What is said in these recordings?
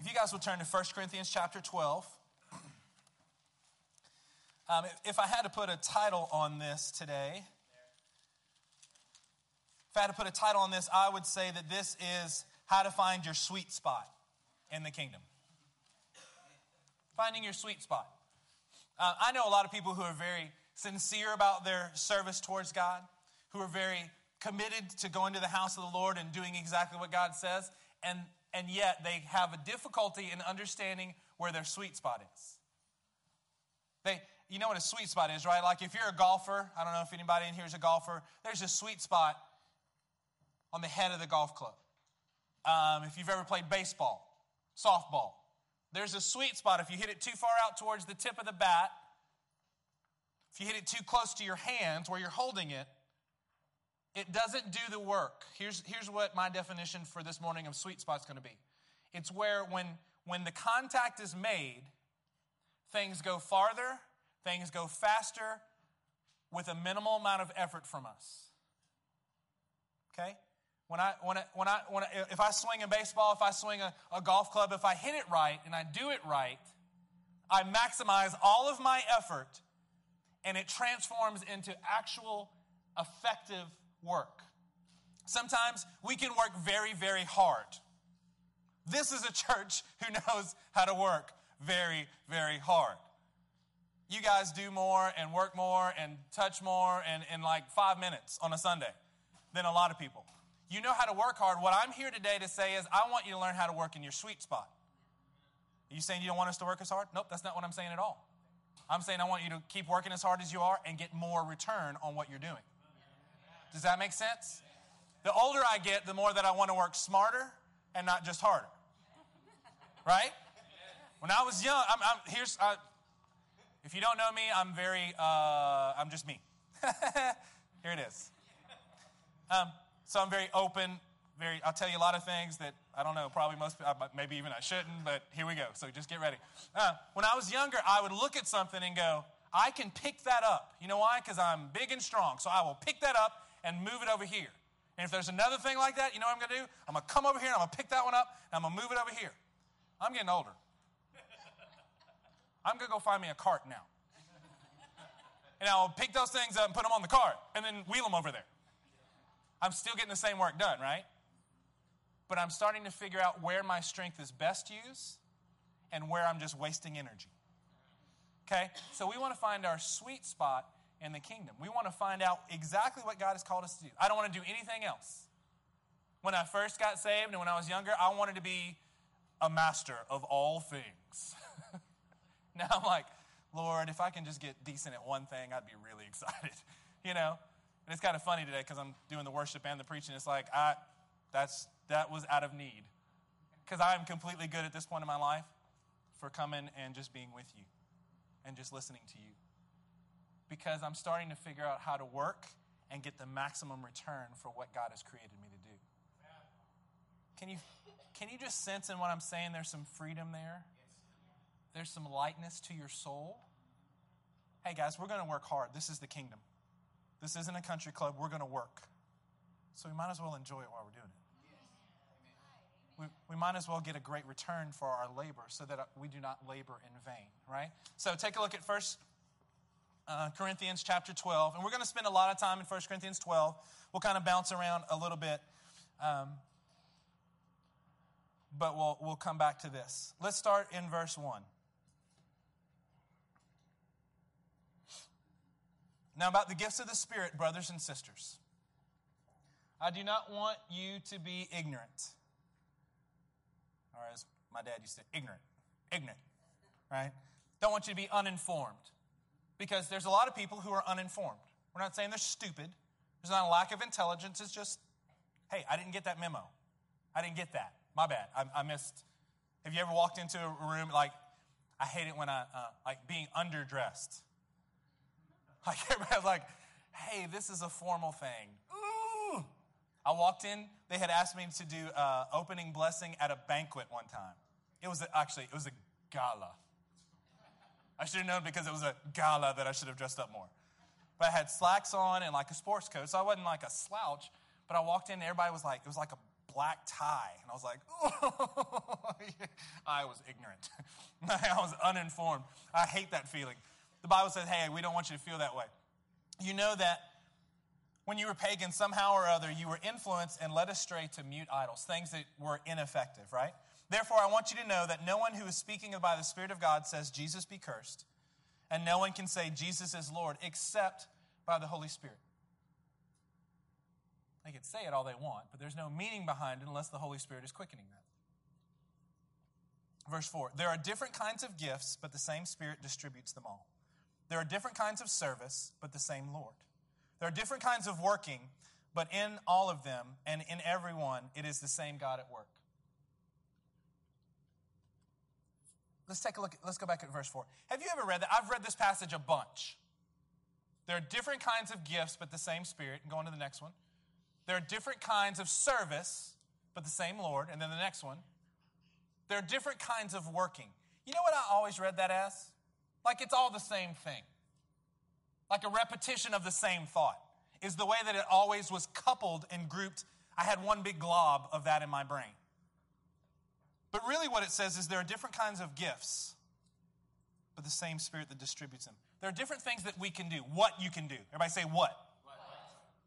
If you guys will turn to 1 Corinthians chapter 12. Um, if I had to put a title on this today, if I had to put a title on this, I would say that this is how to find your sweet spot in the kingdom. Finding your sweet spot. Uh, I know a lot of people who are very sincere about their service towards God, who are very committed to going to the house of the Lord and doing exactly what God says, and, and yet they have a difficulty in understanding where their sweet spot is. They, you know what a sweet spot is, right? Like if you're a golfer, I don't know if anybody in here is a golfer, there's a sweet spot on the head of the golf club. Um, if you've ever played baseball, softball, there's a sweet spot. If you hit it too far out towards the tip of the bat, if you hit it too close to your hands where you're holding it, it doesn't do the work. Here's, here's what my definition for this morning of sweet spot is going to be it's where when, when the contact is made, things go farther, things go faster with a minimal amount of effort from us. Okay? When I, when I, when I, when I, if I swing a baseball, if I swing a, a golf club, if I hit it right and I do it right, I maximize all of my effort and it transforms into actual effective work. Sometimes we can work very, very hard. This is a church who knows how to work very, very hard. You guys do more and work more and touch more in, in like five minutes on a Sunday than a lot of people. You know how to work hard. What I'm here today to say is, I want you to learn how to work in your sweet spot. Are you saying you don't want us to work as hard? Nope, that's not what I'm saying at all. I'm saying I want you to keep working as hard as you are and get more return on what you're doing. Does that make sense? The older I get, the more that I want to work smarter and not just harder. Right? When I was young, I'm, I'm here's, uh, if you don't know me, I'm very, uh, I'm just me. Here it is. Um, so I'm very open, very, I'll tell you a lot of things that I don't know, probably most, uh, maybe even I shouldn't, but here we go. So just get ready. Uh, when I was younger, I would look at something and go, I can pick that up. You know why? Because I'm big and strong. So I will pick that up and move it over here. And if there's another thing like that, you know what I'm going to do? I'm going to come over here and I'm going to pick that one up and I'm going to move it over here. I'm getting older. I'm going to go find me a cart now. And I'll pick those things up and put them on the cart and then wheel them over there. I'm still getting the same work done, right? But I'm starting to figure out where my strength is best used and where I'm just wasting energy. Okay? So we want to find our sweet spot in the kingdom. We want to find out exactly what God has called us to do. I don't want to do anything else. When I first got saved and when I was younger, I wanted to be a master of all things. now I'm like, Lord, if I can just get decent at one thing, I'd be really excited. you know? And it's kind of funny today because I'm doing the worship and the preaching. It's like I that's that was out of need. Because I'm completely good at this point in my life for coming and just being with you and just listening to you. Because I'm starting to figure out how to work and get the maximum return for what God has created me to do. Can you, can you just sense in what I'm saying there's some freedom there? There's some lightness to your soul. Hey guys, we're going to work hard. This is the kingdom. This isn't a country club. We're going to work. So we might as well enjoy it while we're doing it. We, we might as well get a great return for our labor so that we do not labor in vain, right? So take a look at First uh, Corinthians chapter 12. And we're going to spend a lot of time in First Corinthians 12. We'll kind of bounce around a little bit. Um, but we'll, we'll come back to this. Let's start in verse 1. Now, about the gifts of the Spirit, brothers and sisters, I do not want you to be ignorant. Or as my dad used to say, ignorant. Ignorant, right? Don't want you to be uninformed. Because there's a lot of people who are uninformed. We're not saying they're stupid. There's not a lack of intelligence. It's just, hey, I didn't get that memo. I didn't get that. My bad. I, I missed. Have you ever walked into a room like, I hate it when I, uh, like being underdressed. Like everybody's like, hey, this is a formal thing. Ooh. I walked in, they had asked me to do uh, opening blessing at a banquet one time. It was a, actually, it was a gala. I should have known because it was a gala that I should have dressed up more. But I had slacks on and like a sports coat, so I wasn't like a slouch. But I walked in and everybody was like, it was like a black tie. And I was like, oh, I was ignorant. I was uninformed. I hate that feeling. The Bible says, hey, we don't want you to feel that way. You know that when you were pagan, somehow or other, you were influenced and led astray to mute idols, things that were ineffective, right? Therefore, I want you to know that no one who is speaking by the Spirit of God says, Jesus be cursed, and no one can say, Jesus is Lord, except by the Holy Spirit. They can say it all they want, but there's no meaning behind it unless the Holy Spirit is quickening that. Verse 4 There are different kinds of gifts, but the same Spirit distributes them all. There are different kinds of service, but the same Lord. There are different kinds of working, but in all of them and in everyone, it is the same God at work. Let's take a look. At, let's go back at verse 4. Have you ever read that? I've read this passage a bunch. There are different kinds of gifts, but the same Spirit. And go on to the next one. There are different kinds of service, but the same Lord. And then the next one. There are different kinds of working. You know what I always read that as? Like it's all the same thing. Like a repetition of the same thought is the way that it always was coupled and grouped. I had one big glob of that in my brain. But really, what it says is there are different kinds of gifts, but the same Spirit that distributes them. There are different things that we can do. What you can do. Everybody say what? what?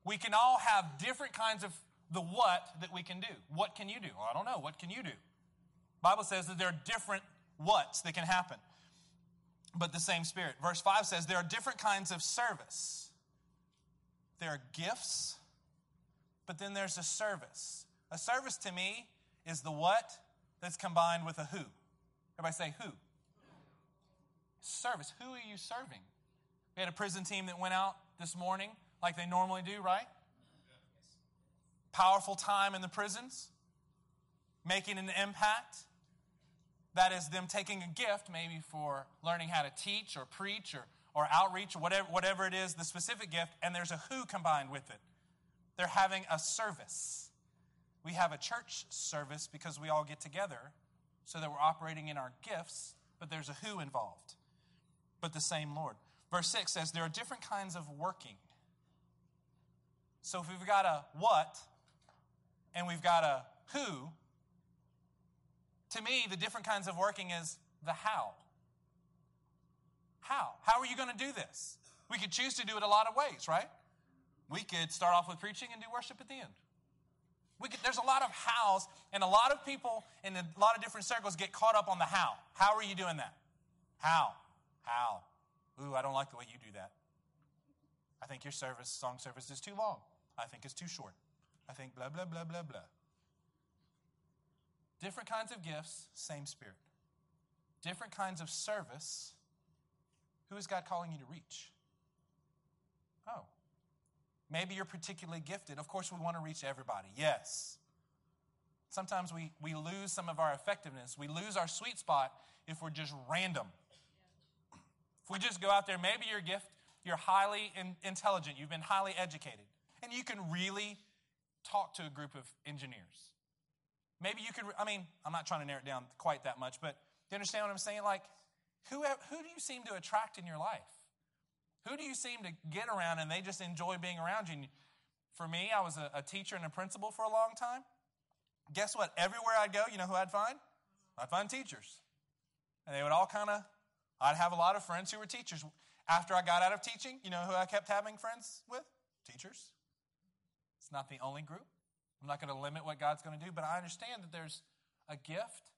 We can all have different kinds of the what that we can do. What can you do? Well, I don't know. What can you do? Bible says that there are different whats that can happen, but the same Spirit. Verse 5 says there are different kinds of service. There are gifts, but then there's a service. A service to me is the what that's combined with a who. Everybody say who. Service. Who are you serving? We had a prison team that went out this morning like they normally do, right? Powerful time in the prisons, making an impact. That is them taking a gift, maybe for learning how to teach or preach or, or outreach or whatever, whatever it is, the specific gift, and there's a who combined with it. They're having a service. We have a church service because we all get together so that we're operating in our gifts, but there's a who involved, but the same Lord. Verse 6 says there are different kinds of working. So if we've got a what and we've got a who, to me, the different kinds of working is the how. How? How are you going to do this? We could choose to do it a lot of ways, right? We could start off with preaching and do worship at the end. Could, there's a lot of hows, and a lot of people in a lot of different circles get caught up on the how. How are you doing that? How? How? Ooh, I don't like the way you do that. I think your service, song service, is too long. I think it's too short. I think blah, blah, blah, blah, blah. Different kinds of gifts, same spirit. Different kinds of service. Who is God calling you to reach? Maybe you're particularly gifted. Of course, we want to reach everybody. Yes. Sometimes we, we lose some of our effectiveness. We lose our sweet spot if we're just random. If we just go out there, maybe your gift, you're highly in, intelligent, you've been highly educated, and you can really talk to a group of engineers. Maybe you could, I mean, I'm not trying to narrow it down quite that much, but do you understand what I'm saying? Like, who, who do you seem to attract in your life? Who do you seem to get around and they just enjoy being around you? For me, I was a, a teacher and a principal for a long time. Guess what? Everywhere I'd go, you know who I'd find? I'd find teachers. And they would all kind of, I'd have a lot of friends who were teachers. After I got out of teaching, you know who I kept having friends with? Teachers. It's not the only group. I'm not going to limit what God's going to do, but I understand that there's a gift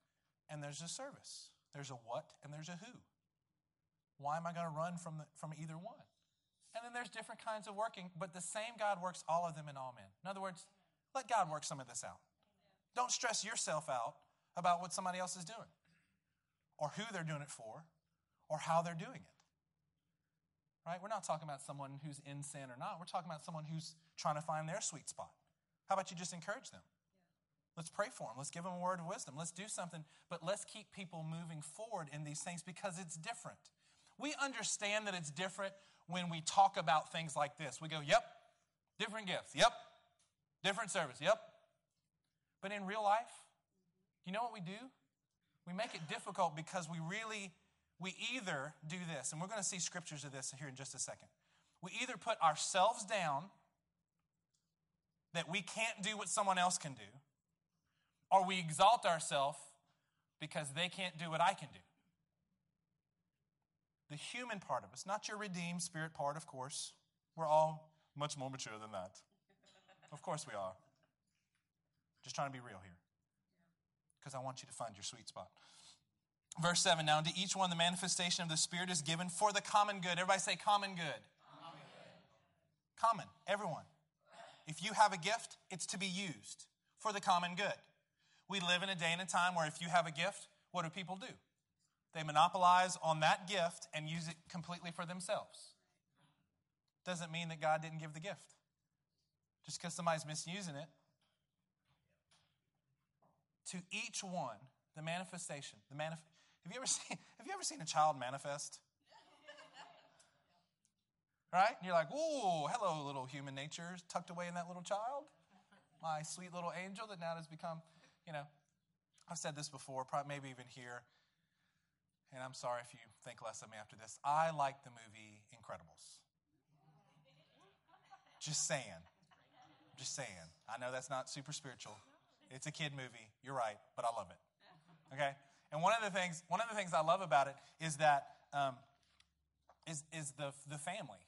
and there's a service. There's a what and there's a who. Why am I going to run from, the, from either one? And then there's different kinds of working, but the same God works all of them in all men. In other words, let God work some of this out. Don't stress yourself out about what somebody else is doing, or who they're doing it for, or how they're doing it. Right? We're not talking about someone who's in sin or not. We're talking about someone who's trying to find their sweet spot. How about you just encourage them? Let's pray for them. Let's give them a word of wisdom. Let's do something, but let's keep people moving forward in these things because it's different. We understand that it's different when we talk about things like this. We go, yep, different gifts, yep, different service, yep. But in real life, you know what we do? We make it difficult because we really, we either do this, and we're going to see scriptures of this here in just a second. We either put ourselves down that we can't do what someone else can do, or we exalt ourselves because they can't do what I can do. The human part of us, not your redeemed spirit part, of course. We're all much more mature than that. Of course we are. Just trying to be real here. Because I want you to find your sweet spot. Verse 7 Now, unto each one the manifestation of the Spirit is given for the common good. Everybody say, common good. Common, common everyone. If you have a gift, it's to be used for the common good. We live in a day and a time where if you have a gift, what do people do? They monopolize on that gift and use it completely for themselves. Doesn't mean that God didn't give the gift. Just because somebody's misusing it. To each one, the manifestation, the manif- have you ever seen have you ever seen a child manifest? right? And you're like, "Ooh, hello, little human nature tucked away in that little child, my sweet little angel that now has become." You know, I've said this before, probably maybe even here, and I'm sorry if you think less of me after this. I like the movie Incredibles. Just saying. Just saying. I know that's not super spiritual. It's a kid movie. You're right, but I love it. Okay. And one of the things, one of the things I love about it is that um, is is the the family.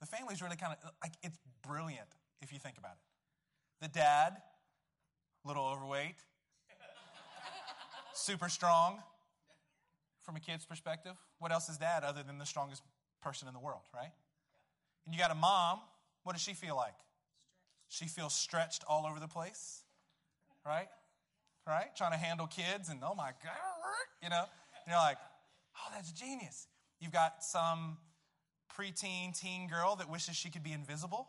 The family is really kind of like it's brilliant if you think about it. The dad, little overweight, super strong. From a kid's perspective, what else is dad other than the strongest person in the world, right? And you got a mom. What does she feel like? She feels stretched all over the place, right? Right? Trying to handle kids and oh my god, you know, and you're like, oh, that's genius. You've got some preteen teen girl that wishes she could be invisible.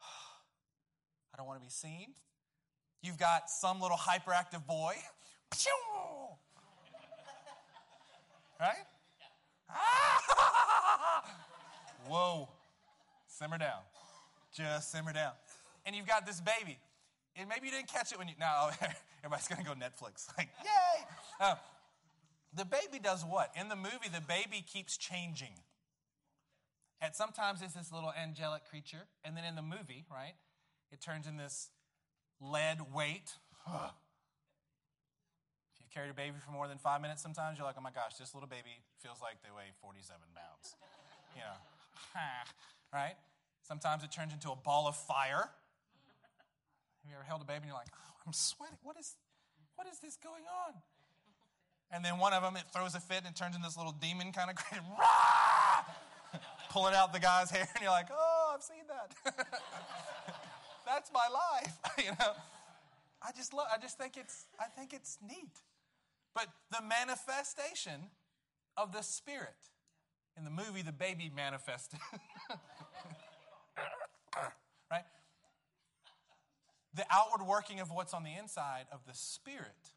I don't want to be seen. You've got some little hyperactive boy. Right? Whoa. Simmer down. Just simmer down. And you've got this baby. And maybe you didn't catch it when you. Now, everybody's going to go Netflix. Like, yay! Uh, the baby does what? In the movie, the baby keeps changing. And sometimes it's this little angelic creature. And then in the movie, right, it turns in this lead weight. carried a baby for more than five minutes, sometimes you're like, oh my gosh, this little baby feels like they weigh 47 pounds. You know, right? Sometimes it turns into a ball of fire. Have you ever held a baby and you're like, oh, I'm sweating. What is, what is this going on? And then one of them, it throws a fit and it turns into this little demon kind of creature, pulling out the guy's hair, and you're like, oh, I've seen that. That's my life, you know. I just love. I just think it's. I think it's neat. But the manifestation of the Spirit in the movie, the baby manifested. right? The outward working of what's on the inside of the Spirit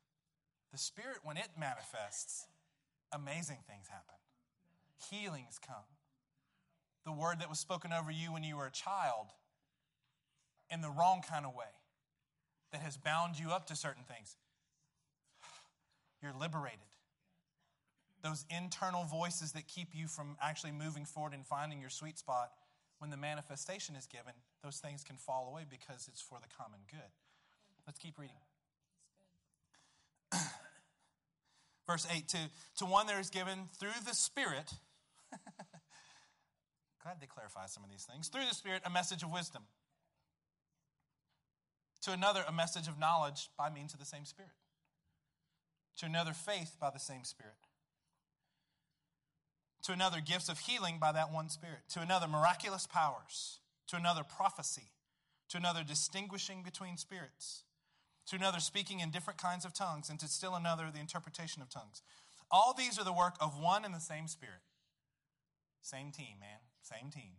the Spirit, when it manifests, amazing things happen. Healings come. The word that was spoken over you when you were a child in the wrong kind of way that has bound you up to certain things, you're liberated. Those internal voices that keep you from actually moving forward and finding your sweet spot, when the manifestation is given, those things can fall away because it's for the common good. Let's keep reading. Verse 8 to, to one there is given through the Spirit, glad they clarify some of these things, through the Spirit, a message of wisdom. To another, a message of knowledge by means of the same Spirit. To another, faith by the same Spirit. To another, gifts of healing by that one Spirit. To another, miraculous powers. To another, prophecy. To another, distinguishing between spirits to another speaking in different kinds of tongues, and to still another the interpretation of tongues. All these are the work of one and the same Spirit. Same team, man. Same team.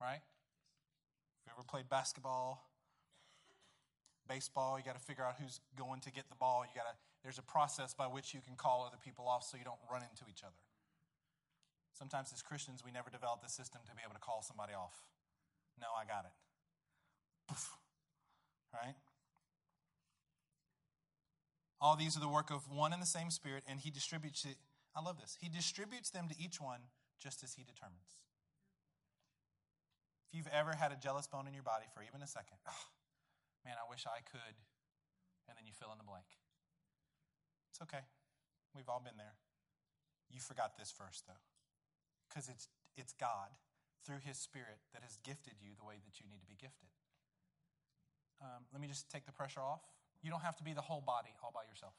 Right? If you ever played basketball, baseball, you got to figure out who's going to get the ball. You got to there's a process by which you can call other people off so you don't run into each other. Sometimes as Christians, we never develop the system to be able to call somebody off. No, I got it. Poof. Right? All these are the work of one and the same Spirit, and He distributes it. I love this. He distributes them to each one just as He determines. If you've ever had a jealous bone in your body for even a second, oh, man, I wish I could and then you fill in the blank. It's okay. We've all been there. You forgot this verse, though, because it's, it's God through His Spirit that has gifted you the way that you need to be gifted. Um, let me just take the pressure off. You don't have to be the whole body all by yourself.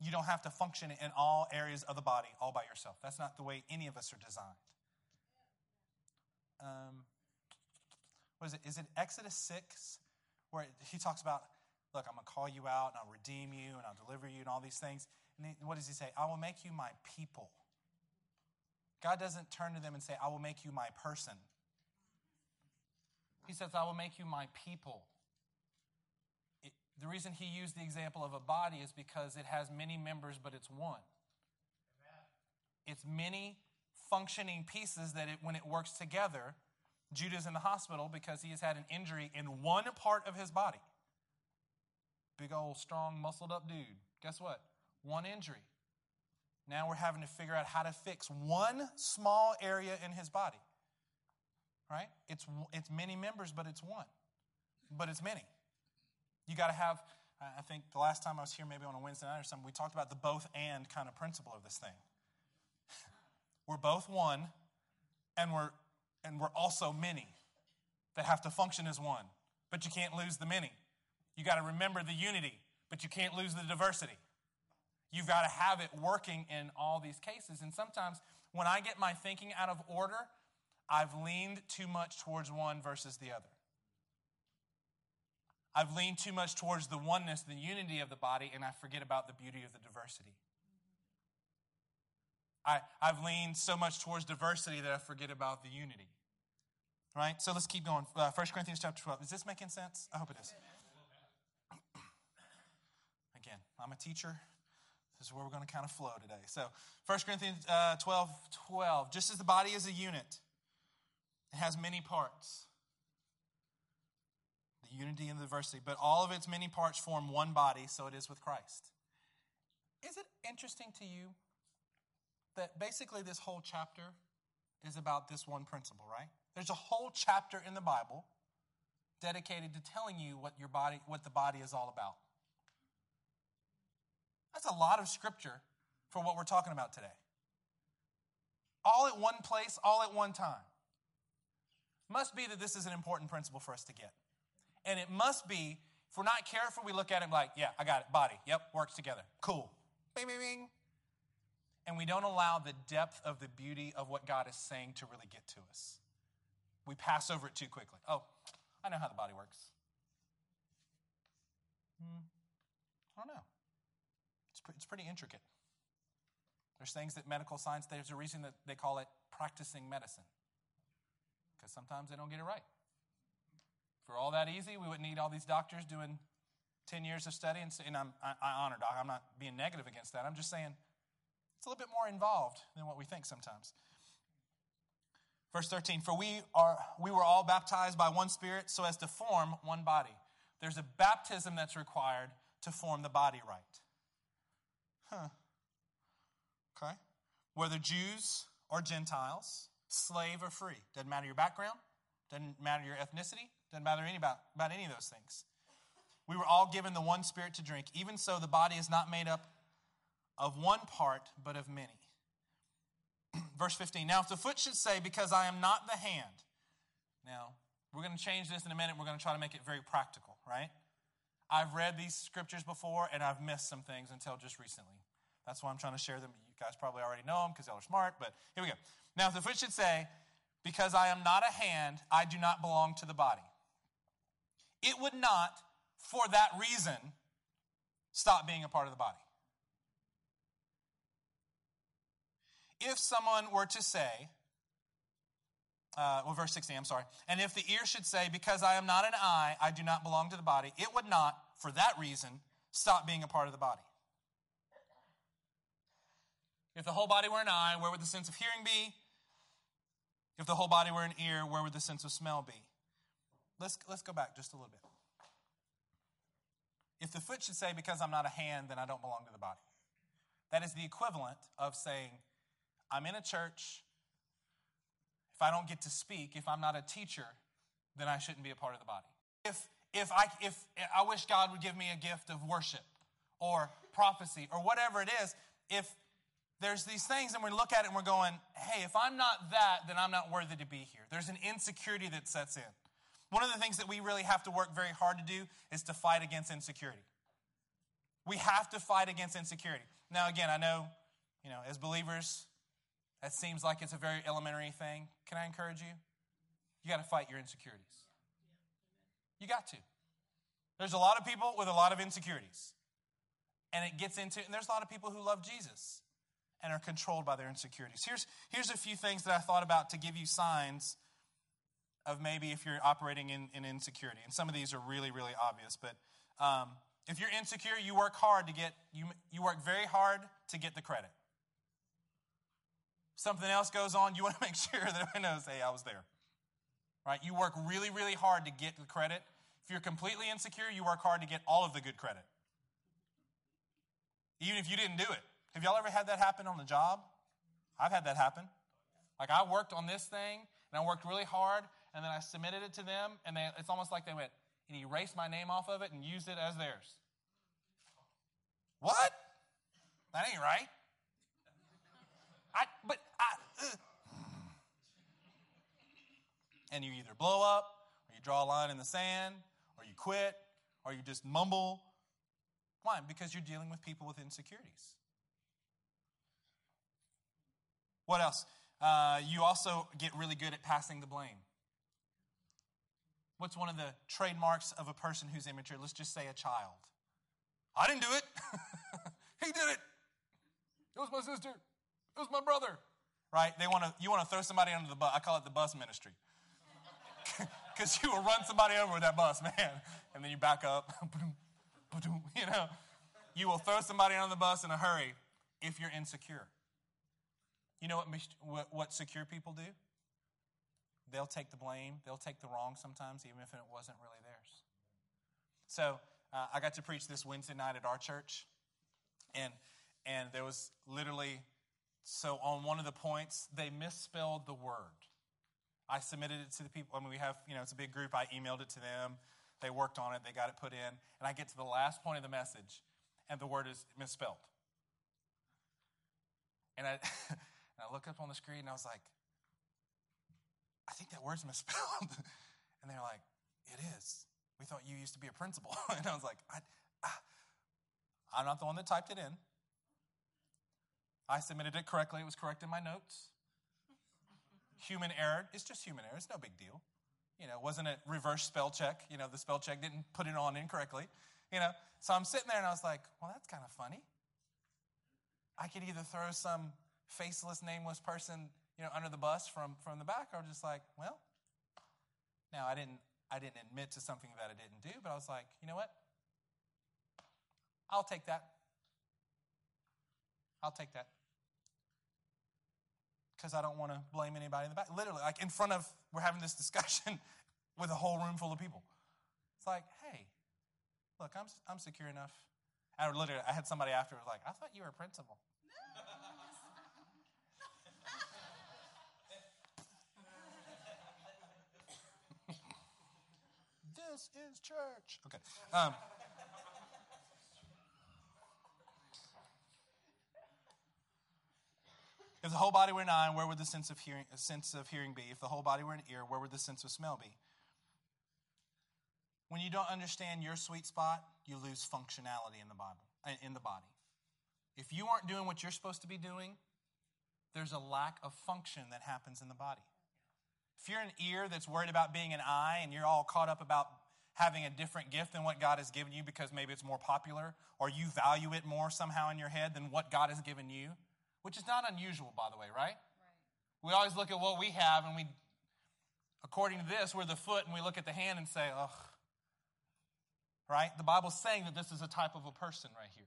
You don't have to function in all areas of the body all by yourself. That's not the way any of us are designed. Um, what is it? Is it Exodus 6 where he talks about, look, I'm going to call you out and I'll redeem you and I'll deliver you and all these things? And what does he say? I will make you my people. God doesn't turn to them and say, I will make you my person. He says, I will make you my people. It, the reason he used the example of a body is because it has many members, but it's one. Amen. It's many functioning pieces that it, when it works together, Judah's in the hospital because he has had an injury in one part of his body. Big old, strong, muscled up dude. Guess what? One injury. Now we're having to figure out how to fix one small area in his body. Right? It's, it's many members, but it's one. But it's many. You got to have, I think the last time I was here, maybe on a Wednesday night or something, we talked about the both and kind of principle of this thing. we're both one, and we're, and we're also many that have to function as one. But you can't lose the many. You got to remember the unity, but you can't lose the diversity. You've got to have it working in all these cases. And sometimes when I get my thinking out of order, I've leaned too much towards one versus the other. I've leaned too much towards the oneness, the unity of the body, and I forget about the beauty of the diversity. I, I've leaned so much towards diversity that I forget about the unity. Right? So let's keep going. Uh, 1 Corinthians chapter 12. Is this making sense? I hope it is. I'm a teacher. This is where we're going to kind of flow today. So, 1 Corinthians uh, 12 12. Just as the body is a unit, it has many parts the unity and the diversity, but all of its many parts form one body, so it is with Christ. Is it interesting to you that basically this whole chapter is about this one principle, right? There's a whole chapter in the Bible dedicated to telling you what your body what the body is all about. That's a lot of scripture for what we're talking about today. All at one place, all at one time. Must be that this is an important principle for us to get. And it must be, if we're not careful, we look at it like, yeah, I got it, body, yep, works together. Cool. Bing, bing, bing. And we don't allow the depth of the beauty of what God is saying to really get to us. We pass over it too quickly. Oh, I know how the body works. Hmm, I don't know. It's, pretty intricate. There's things that medical science, there's a reason that they call it practicing medicine, because sometimes they don't get it right. For all that easy, we wouldn't need all these doctors doing 10 years of study. And, and I, I honor doc. I'm not being negative against that. I'm just saying it's a little bit more involved than what we think sometimes. Verse 13, for we are we were all baptized by one spirit so as to form one body. There's a baptism that's required to form the body right. Huh. Okay. Whether Jews or Gentiles, slave or free. Doesn't matter your background, doesn't matter your ethnicity, doesn't matter any about, about any of those things. We were all given the one spirit to drink. Even so, the body is not made up of one part, but of many. Verse 15 Now, if the foot should say, Because I am not the hand, now we're going to change this in a minute. We're going to try to make it very practical, right? I've read these scriptures before and I've missed some things until just recently. That's why I'm trying to share them. You guys probably already know them because y'all are smart, but here we go. Now, if the foot should say, Because I am not a hand, I do not belong to the body, it would not, for that reason, stop being a part of the body. If someone were to say, uh, well, verse 16, I'm sorry. And if the ear should say, Because I am not an eye, I do not belong to the body, it would not, for that reason, stop being a part of the body. If the whole body were an eye, where would the sense of hearing be? If the whole body were an ear, where would the sense of smell be? Let's, let's go back just a little bit. If the foot should say, Because I'm not a hand, then I don't belong to the body, that is the equivalent of saying, I'm in a church, if I don't get to speak, if I'm not a teacher, then I shouldn't be a part of the body. If if I, if I wish God would give me a gift of worship or prophecy or whatever it is, if there's these things and we look at it and we're going, hey, if I'm not that, then I'm not worthy to be here. There's an insecurity that sets in. One of the things that we really have to work very hard to do is to fight against insecurity. We have to fight against insecurity. Now, again, I know, you know, as believers, that seems like it's a very elementary thing. Can I encourage you? You got to fight your insecurities. You got to. There's a lot of people with a lot of insecurities. And it gets into, and there's a lot of people who love Jesus and are controlled by their insecurities. Here's, here's a few things that I thought about to give you signs of maybe if you're operating in, in insecurity. And some of these are really, really obvious. But um, if you're insecure, you work hard to get, you, you work very hard to get the credit. Something else goes on, you want to make sure that everyone knows, hey, I was there. Right? You work really, really hard to get the credit. If you're completely insecure, you work hard to get all of the good credit. Even if you didn't do it. Have y'all ever had that happen on the job? I've had that happen. Like I worked on this thing and I worked really hard and then I submitted it to them and they, it's almost like they went and erased my name off of it and used it as theirs. What? That ain't right. I, but I, uh. and you either blow up or you draw a line in the sand or you quit or you just mumble. Why? Because you're dealing with people with insecurities. What else? Uh, you also get really good at passing the blame. What's one of the trademarks of a person who's immature? Let's just say a child. I didn't do it. he did it. It was my sister. It was my brother. Right? They want to. You want to throw somebody under the bus. I call it the bus ministry. Because you will run somebody over with that bus, man, and then you back up. you know, you will throw somebody under the bus in a hurry if you're insecure. You know what, what, what secure people do? They'll take the blame, they'll take the wrong sometimes, even if it wasn't really theirs. So uh, I got to preach this Wednesday night at our church, and and there was literally so on one of the points they misspelled the word. I submitted it to the people. I mean, we have you know it's a big group. I emailed it to them. They worked on it. They got it put in, and I get to the last point of the message, and the word is misspelled. And I. And I look up on the screen and I was like, I think that word's misspelled. and they're like, it is. We thought you used to be a principal. and I was like, I, ah. I'm not the one that typed it in. I submitted it correctly. It was correct in my notes. Human error. It's just human error. It's no big deal. You know, wasn't it reverse spell check? You know, the spell check didn't put it on incorrectly. You know, so I'm sitting there and I was like, well, that's kind of funny. I could either throw some faceless, nameless person, you know, under the bus from, from the back, or just like, well, now I didn't I didn't admit to something that I didn't do, but I was like, you know what? I'll take that. I'll take that. Because I don't want to blame anybody in the back. Literally, like in front of, we're having this discussion with a whole room full of people. It's like, hey, look, I'm, I'm secure enough. I literally, I had somebody after was like, I thought you were a principal. This is church. Okay. Um, if the whole body were an eye, where would the sense of hearing, sense of hearing be? If the whole body were an ear, where would the sense of smell be? When you don't understand your sweet spot, you lose functionality in the Bible, uh, in the body. If you aren't doing what you're supposed to be doing, there's a lack of function that happens in the body. If you're an ear that's worried about being an eye and you're all caught up about having a different gift than what God has given you because maybe it's more popular or you value it more somehow in your head than what God has given you, which is not unusual, by the way, right? right. We always look at what we have and we, according to this, we're the foot and we look at the hand and say, ugh. Right? The Bible's saying that this is a type of a person right here.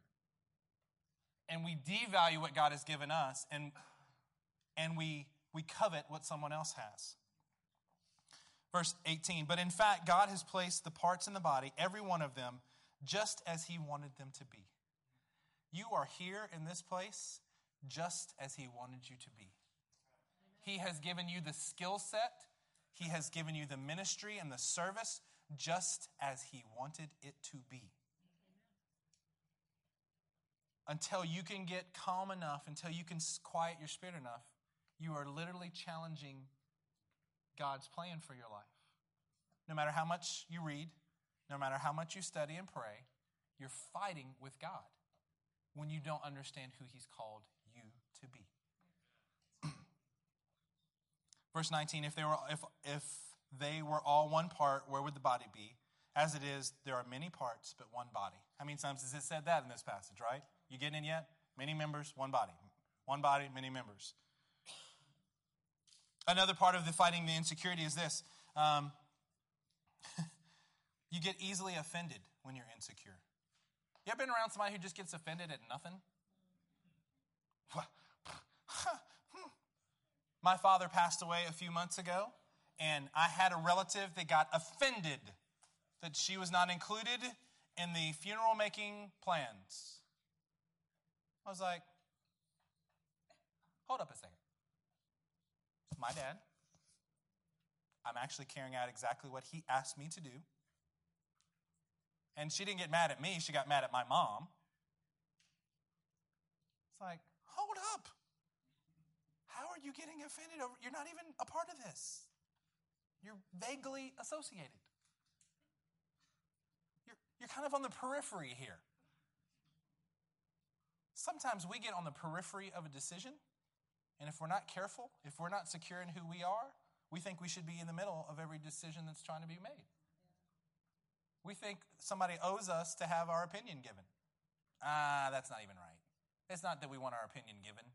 And we devalue what God has given us and, and we, we covet what someone else has. Verse 18, but in fact, God has placed the parts in the body, every one of them, just as He wanted them to be. You are here in this place just as He wanted you to be. He has given you the skill set, He has given you the ministry and the service just as He wanted it to be. Until you can get calm enough, until you can quiet your spirit enough, you are literally challenging God's plan for your life. No matter how much you read, no matter how much you study and pray, you're fighting with God when you don't understand who He's called to be. Verse 19, if they were if if they were all one part, where would the body be? As it is, there are many parts, but one body. How many times has it said that in this passage, right? You getting in yet? Many members, one body. One body, many members. Another part of the fighting the insecurity is this um, you get easily offended when you're insecure. You ever been around somebody who just gets offended at nothing? Hmm. My father passed away a few months ago, and I had a relative that got offended that she was not included in the funeral making plans. I was like, hold up a second. My dad. I'm actually carrying out exactly what he asked me to do. And she didn't get mad at me, she got mad at my mom. It's like, hold up. How are you getting offended over? You're not even a part of this. You're vaguely associated. You're, you're kind of on the periphery here. Sometimes we get on the periphery of a decision, and if we're not careful, if we're not secure in who we are, we think we should be in the middle of every decision that's trying to be made. We think somebody owes us to have our opinion given. Ah, that's not even right. It's not that we want our opinion given,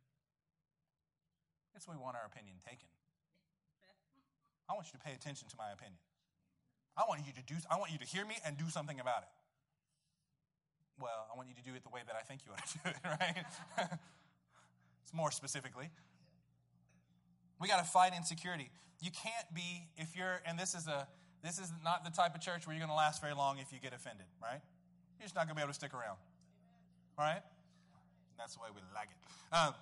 it's we want our opinion taken. I want you to pay attention to my opinion. I want you to do I want you to hear me and do something about it. Well, I want you to do it the way that I think you ought to do it, right? it's more specifically. We got to fight insecurity. You can't be if you're and this is a this is not the type of church where you're going to last very long if you get offended, right? You're just not going to be able to stick around. All right? That's the way we like it. Um,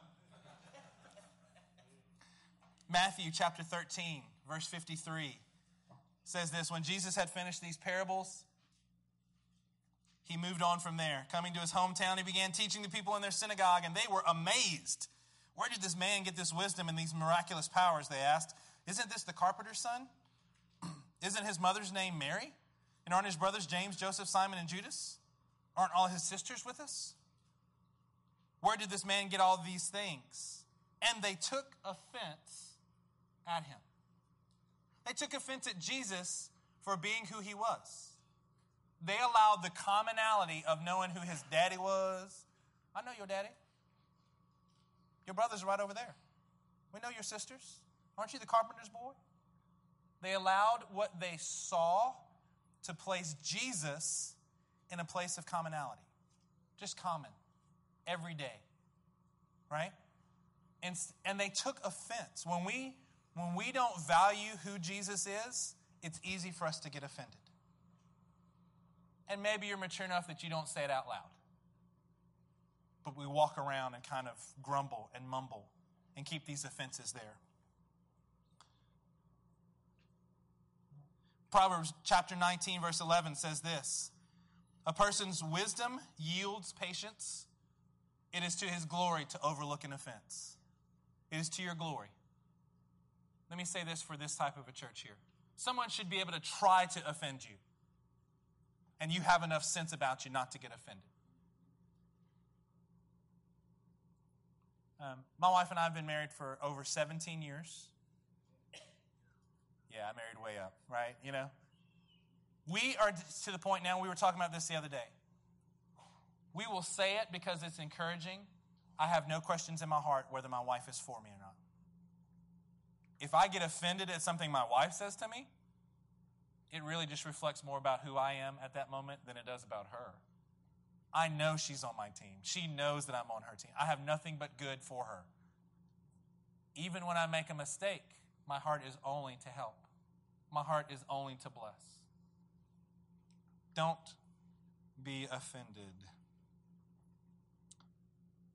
Matthew chapter 13, verse 53 says this When Jesus had finished these parables, he moved on from there. Coming to his hometown, he began teaching the people in their synagogue, and they were amazed. Where did this man get this wisdom and these miraculous powers? They asked. Isn't this the carpenter's son? Isn't his mother's name Mary? And aren't his brothers James, Joseph, Simon, and Judas? Aren't all his sisters with us? Where did this man get all these things? And they took offense at him. They took offense at Jesus for being who he was. They allowed the commonality of knowing who his daddy was. I know your daddy. Your brother's right over there. We know your sisters. Aren't you the carpenter's boy? They allowed what they saw to place Jesus in a place of commonality. Just common. Every day. Right? And, and they took offense. When we, when we don't value who Jesus is, it's easy for us to get offended. And maybe you're mature enough that you don't say it out loud. But we walk around and kind of grumble and mumble and keep these offenses there. Proverbs chapter 19, verse 11 says this A person's wisdom yields patience. It is to his glory to overlook an offense. It is to your glory. Let me say this for this type of a church here. Someone should be able to try to offend you, and you have enough sense about you not to get offended. Um, my wife and I have been married for over 17 years. Yeah, I married way up, right? You know? We are to the point now, we were talking about this the other day. We will say it because it's encouraging. I have no questions in my heart whether my wife is for me or not. If I get offended at something my wife says to me, it really just reflects more about who I am at that moment than it does about her. I know she's on my team. She knows that I'm on her team. I have nothing but good for her. Even when I make a mistake, my heart is only to help my heart is only to bless. Don't be offended.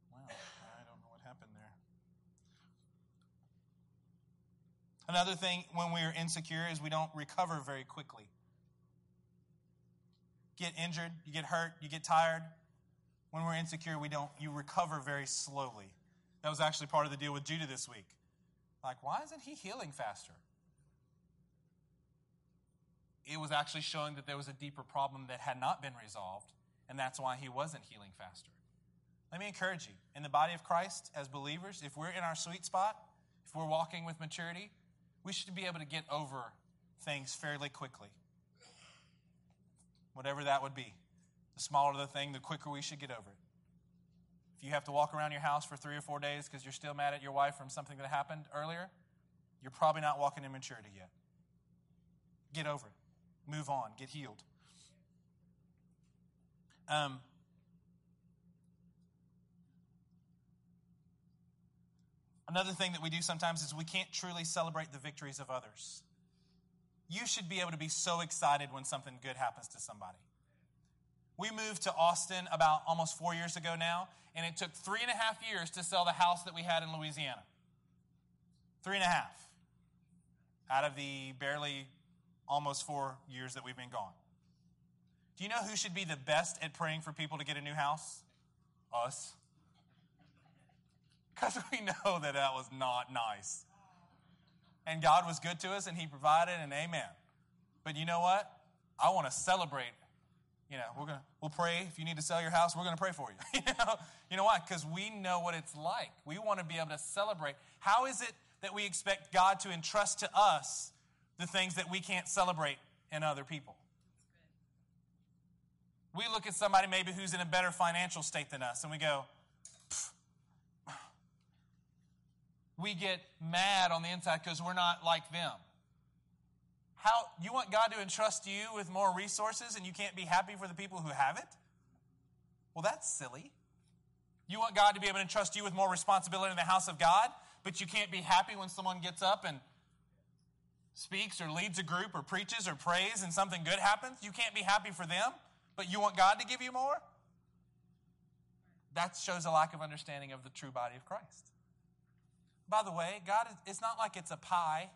Wow, I don't know what happened there. Another thing when we are insecure is we don't recover very quickly. get injured, you get hurt, you get tired. When we're insecure, we don't, you recover very slowly. That was actually part of the deal with Judah this week. Like, why isn't he healing faster? It was actually showing that there was a deeper problem that had not been resolved, and that's why he wasn't healing faster. Let me encourage you in the body of Christ, as believers, if we're in our sweet spot, if we're walking with maturity, we should be able to get over things fairly quickly. Whatever that would be. The smaller the thing, the quicker we should get over it. If you have to walk around your house for three or four days because you're still mad at your wife from something that happened earlier, you're probably not walking in maturity yet. Get over it. Move on. Get healed. Um, Another thing that we do sometimes is we can't truly celebrate the victories of others. You should be able to be so excited when something good happens to somebody. We moved to Austin about almost four years ago now, and it took three and a half years to sell the house that we had in Louisiana. Three and a half out of the barely almost four years that we've been gone. Do you know who should be the best at praying for people to get a new house? Us. Because we know that that was not nice. And God was good to us and He provided, and amen. But you know what? I want to celebrate. You know, we're gonna we'll pray if you need to sell your house. We're gonna pray for you. you know, you know why? Because we know what it's like. We want to be able to celebrate. How is it that we expect God to entrust to us the things that we can't celebrate in other people? We look at somebody maybe who's in a better financial state than us, and we go, we get mad on the inside because we're not like them. How you want God to entrust you with more resources and you can't be happy for the people who have it? Well, that's silly. You want God to be able to entrust you with more responsibility in the house of God, but you can't be happy when someone gets up and speaks or leads a group or preaches or prays and something good happens. You can't be happy for them, but you want God to give you more? That shows a lack of understanding of the true body of Christ. By the way, God, it's not like it's a pie.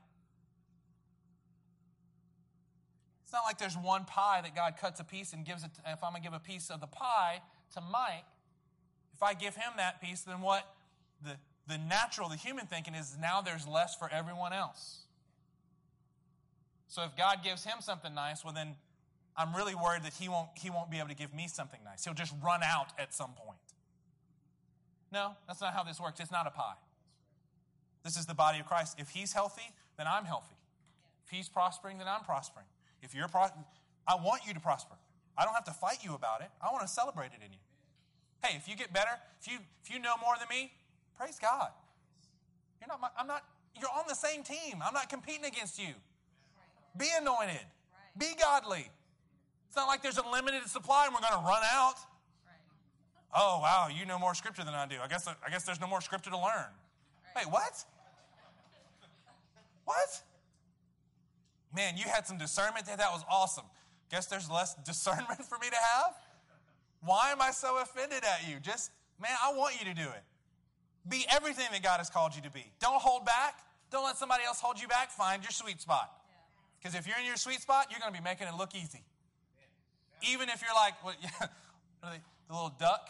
It's not like there's one pie that God cuts a piece and gives it. To, if I'm going to give a piece of the pie to Mike, if I give him that piece, then what the, the natural, the human thinking is now there's less for everyone else. So if God gives him something nice, well, then I'm really worried that he won't, he won't be able to give me something nice. He'll just run out at some point. No, that's not how this works. It's not a pie. This is the body of Christ. If he's healthy, then I'm healthy. If he's prospering, then I'm prospering. If you're pro- I want you to prosper. I don't have to fight you about it. I want to celebrate it in you. Hey, if you get better, if you if you know more than me, praise God. You're not my, I'm not you're on the same team. I'm not competing against you. Be anointed. Be godly. It's not like there's a limited supply and we're going to run out. Oh, wow, you know more scripture than I do. I guess I guess there's no more scripture to learn. Wait, what? What? Man, you had some discernment there. That was awesome. Guess there's less discernment for me to have? Why am I so offended at you? Just, man, I want you to do it. Be everything that God has called you to be. Don't hold back. Don't let somebody else hold you back. Find your sweet spot. Because if you're in your sweet spot, you're going to be making it look easy. Even if you're like, what, the little duck,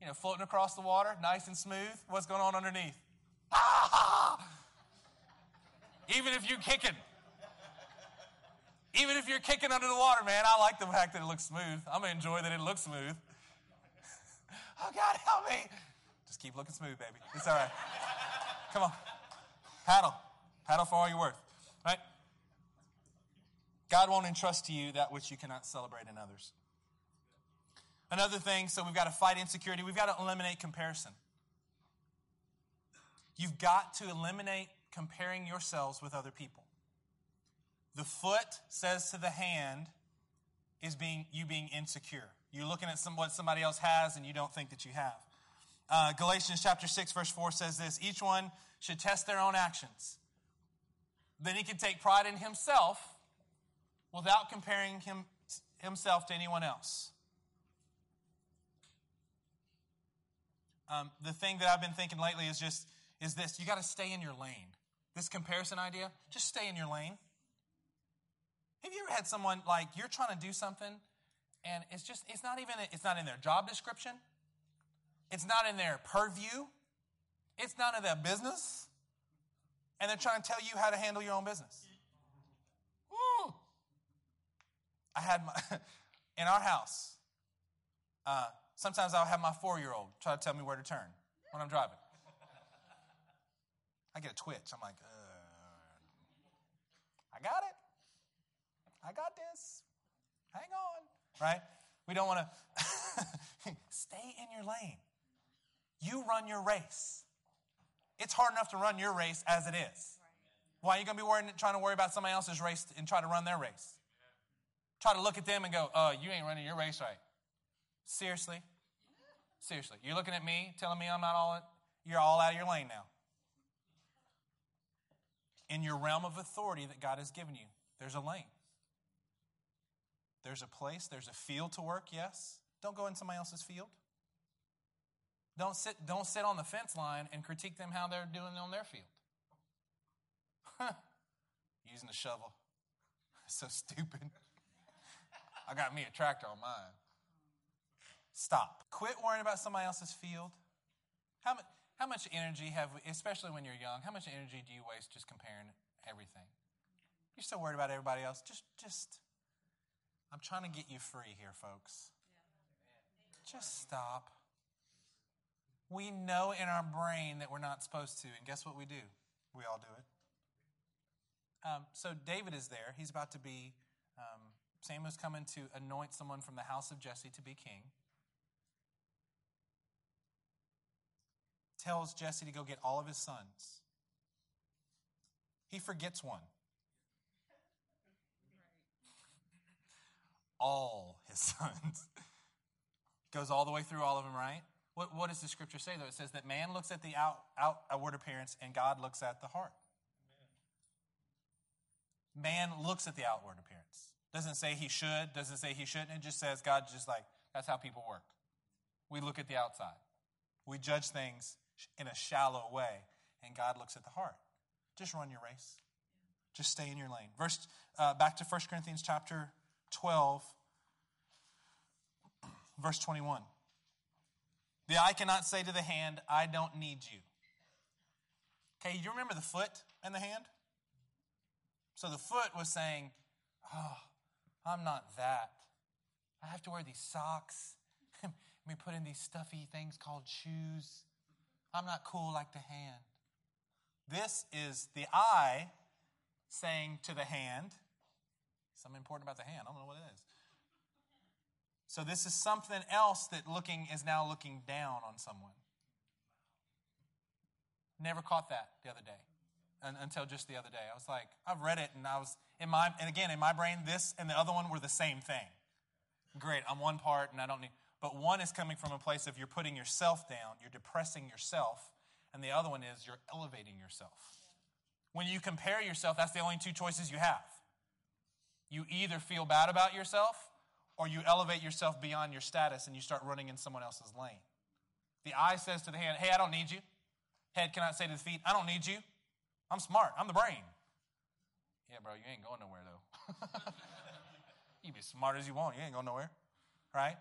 you know, floating across the water, nice and smooth. What's going on underneath? Ah! Even if you're kicking. Even if you're kicking under the water, man, I like the fact that it looks smooth. I'm going to enjoy that it looks smooth. oh, God, help me. Just keep looking smooth, baby. It's all right. Come on. Paddle. Paddle for all you're worth. Right? God won't entrust to you that which you cannot celebrate in others. Another thing, so we've got to fight insecurity. We've got to eliminate comparison. You've got to eliminate comparing yourselves with other people. The foot says to the hand is being you being insecure. You're looking at some, what somebody else has and you don't think that you have. Uh, Galatians chapter 6, verse 4 says this Each one should test their own actions. Then he can take pride in himself without comparing him, himself to anyone else. Um, the thing that I've been thinking lately is just is this you got to stay in your lane. This comparison idea, just stay in your lane. Have you ever had someone like you're trying to do something And it's just, it's not even, it's not in their job description. It's not in their purview. It's none of their business. And they're trying to tell you how to handle your own business. Woo. I had my, in our house, uh, sometimes I'll have my four year old try to tell me where to turn when I'm driving. I get a twitch. I'm like, uh, I got it. I got this. Hang on. Right? We don't want to stay in your lane. You run your race. It's hard enough to run your race as it is. Why are you going to be worrying, trying to worry about somebody else's race and try to run their race? Try to look at them and go, "Oh, you ain't running your race right." Seriously, seriously, you're looking at me, telling me I'm not all. You're all out of your lane now. In your realm of authority that God has given you, there's a lane. There's a place, there's a field to work, yes. Don't go in somebody else's field. Don't sit, don't sit on the fence line and critique them how they're doing on their field. Using a shovel. so stupid. I got me a tractor on mine. Stop. Quit worrying about somebody else's field. How much, how much energy have we, especially when you're young, how much energy do you waste just comparing everything? You're so worried about everybody else. Just, just, I'm trying to get you free here, folks. Just stop. We know in our brain that we're not supposed to, and guess what we do? We all do it. Um, so David is there. He's about to be, um, Samuel's coming to anoint someone from the house of Jesse to be king. Tells Jesse to go get all of his sons. He forgets one. all his sons. Goes all the way through all of them, right? What, what does the scripture say, though? It says that man looks at the out, out, outward appearance and God looks at the heart. Man looks at the outward appearance. Doesn't say he should, doesn't say he shouldn't. It just says God just like, that's how people work. We look at the outside. We judge things in a shallow way, and God looks at the heart. Just run your race. Just stay in your lane. Verse, uh, back to 1 Corinthians chapter 12, verse 21. The eye cannot say to the hand, I don't need you. Okay, you remember the foot and the hand? So the foot was saying, Oh, I'm not that. I have to wear these socks. Let me put in these stuffy things called shoes. I'm not cool like the hand. This is the eye saying to the hand, Something important about the hand. I don't know what it is. So this is something else that looking is now looking down on someone. Never caught that the other day until just the other day. I was like, I've read it and I was in my and again in my brain this and the other one were the same thing. Great, I'm one part and I don't need but one is coming from a place of you're putting yourself down, you're depressing yourself, and the other one is you're elevating yourself. When you compare yourself, that's the only two choices you have. You either feel bad about yourself or you elevate yourself beyond your status and you start running in someone else's lane. The eye says to the hand, Hey, I don't need you. Head cannot say to the feet, I don't need you. I'm smart. I'm the brain. Yeah, bro, you ain't going nowhere, though. you be smart as you want. You ain't going nowhere, right?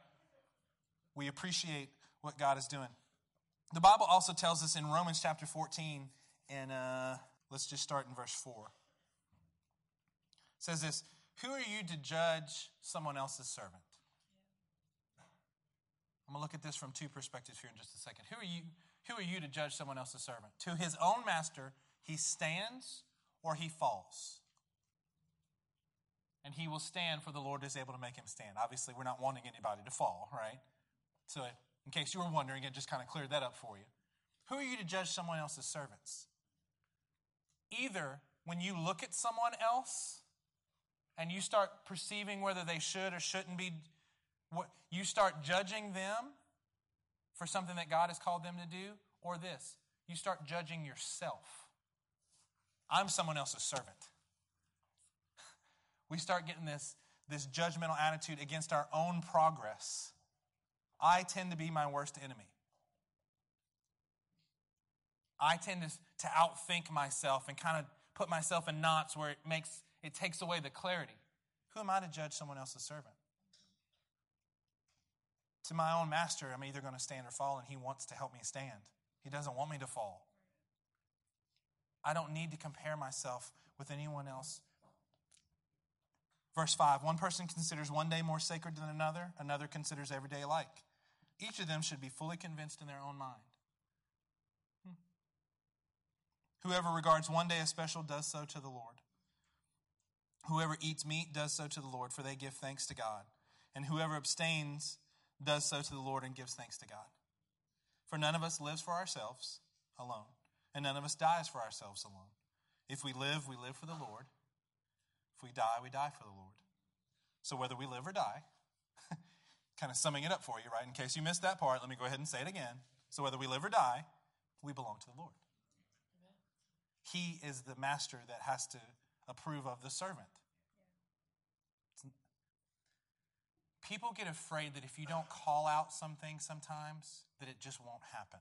We appreciate what God is doing. The Bible also tells us in Romans chapter 14, and uh, let's just start in verse 4. It says this who are you to judge someone else's servant? I'm going to look at this from two perspectives here in just a second. Who are you, who are you to judge someone else's servant? To his own master, he stands or he falls. And he will stand, for the Lord is able to make him stand. Obviously, we're not wanting anybody to fall, right? So, in case you were wondering, it just kind of cleared that up for you. Who are you to judge someone else's servants? Either when you look at someone else and you start perceiving whether they should or shouldn't be, what, you start judging them for something that God has called them to do, or this, you start judging yourself. I'm someone else's servant. We start getting this, this judgmental attitude against our own progress. I tend to be my worst enemy. I tend to, to outthink myself and kind of put myself in knots where it makes it takes away the clarity. Who am I to judge someone else's servant? To my own master, I'm either going to stand or fall, and he wants to help me stand. He doesn't want me to fall. I don't need to compare myself with anyone else. Verse 5 One person considers one day more sacred than another, another considers every day alike. Each of them should be fully convinced in their own mind. Hmm. Whoever regards one day as special does so to the Lord. Whoever eats meat does so to the Lord, for they give thanks to God. And whoever abstains does so to the Lord and gives thanks to God. For none of us lives for ourselves alone, and none of us dies for ourselves alone. If we live, we live for the Lord. If we die, we die for the Lord. So whether we live or die, kind of summing it up for you, right? In case you missed that part, let me go ahead and say it again. So whether we live or die, we belong to the Lord. He is the master that has to approve of the servant. People get afraid that if you don't call out something sometimes, that it just won't happen.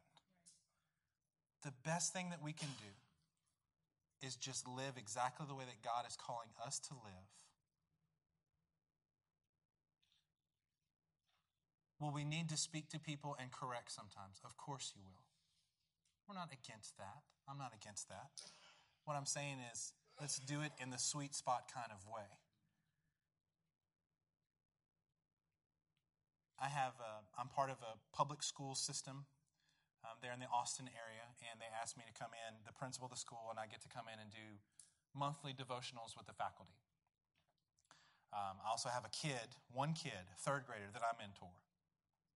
The best thing that we can do is just live exactly the way that God is calling us to live. Will we need to speak to people and correct sometimes? Of course you will. We're not against that. I'm not against that. What I'm saying is, let's do it in the sweet spot kind of way. I have, a, I'm part of a public school system um, there in the Austin area, and they asked me to come in, the principal of the school, and I get to come in and do monthly devotionals with the faculty. Um, I also have a kid, one kid, third grader, that I mentor.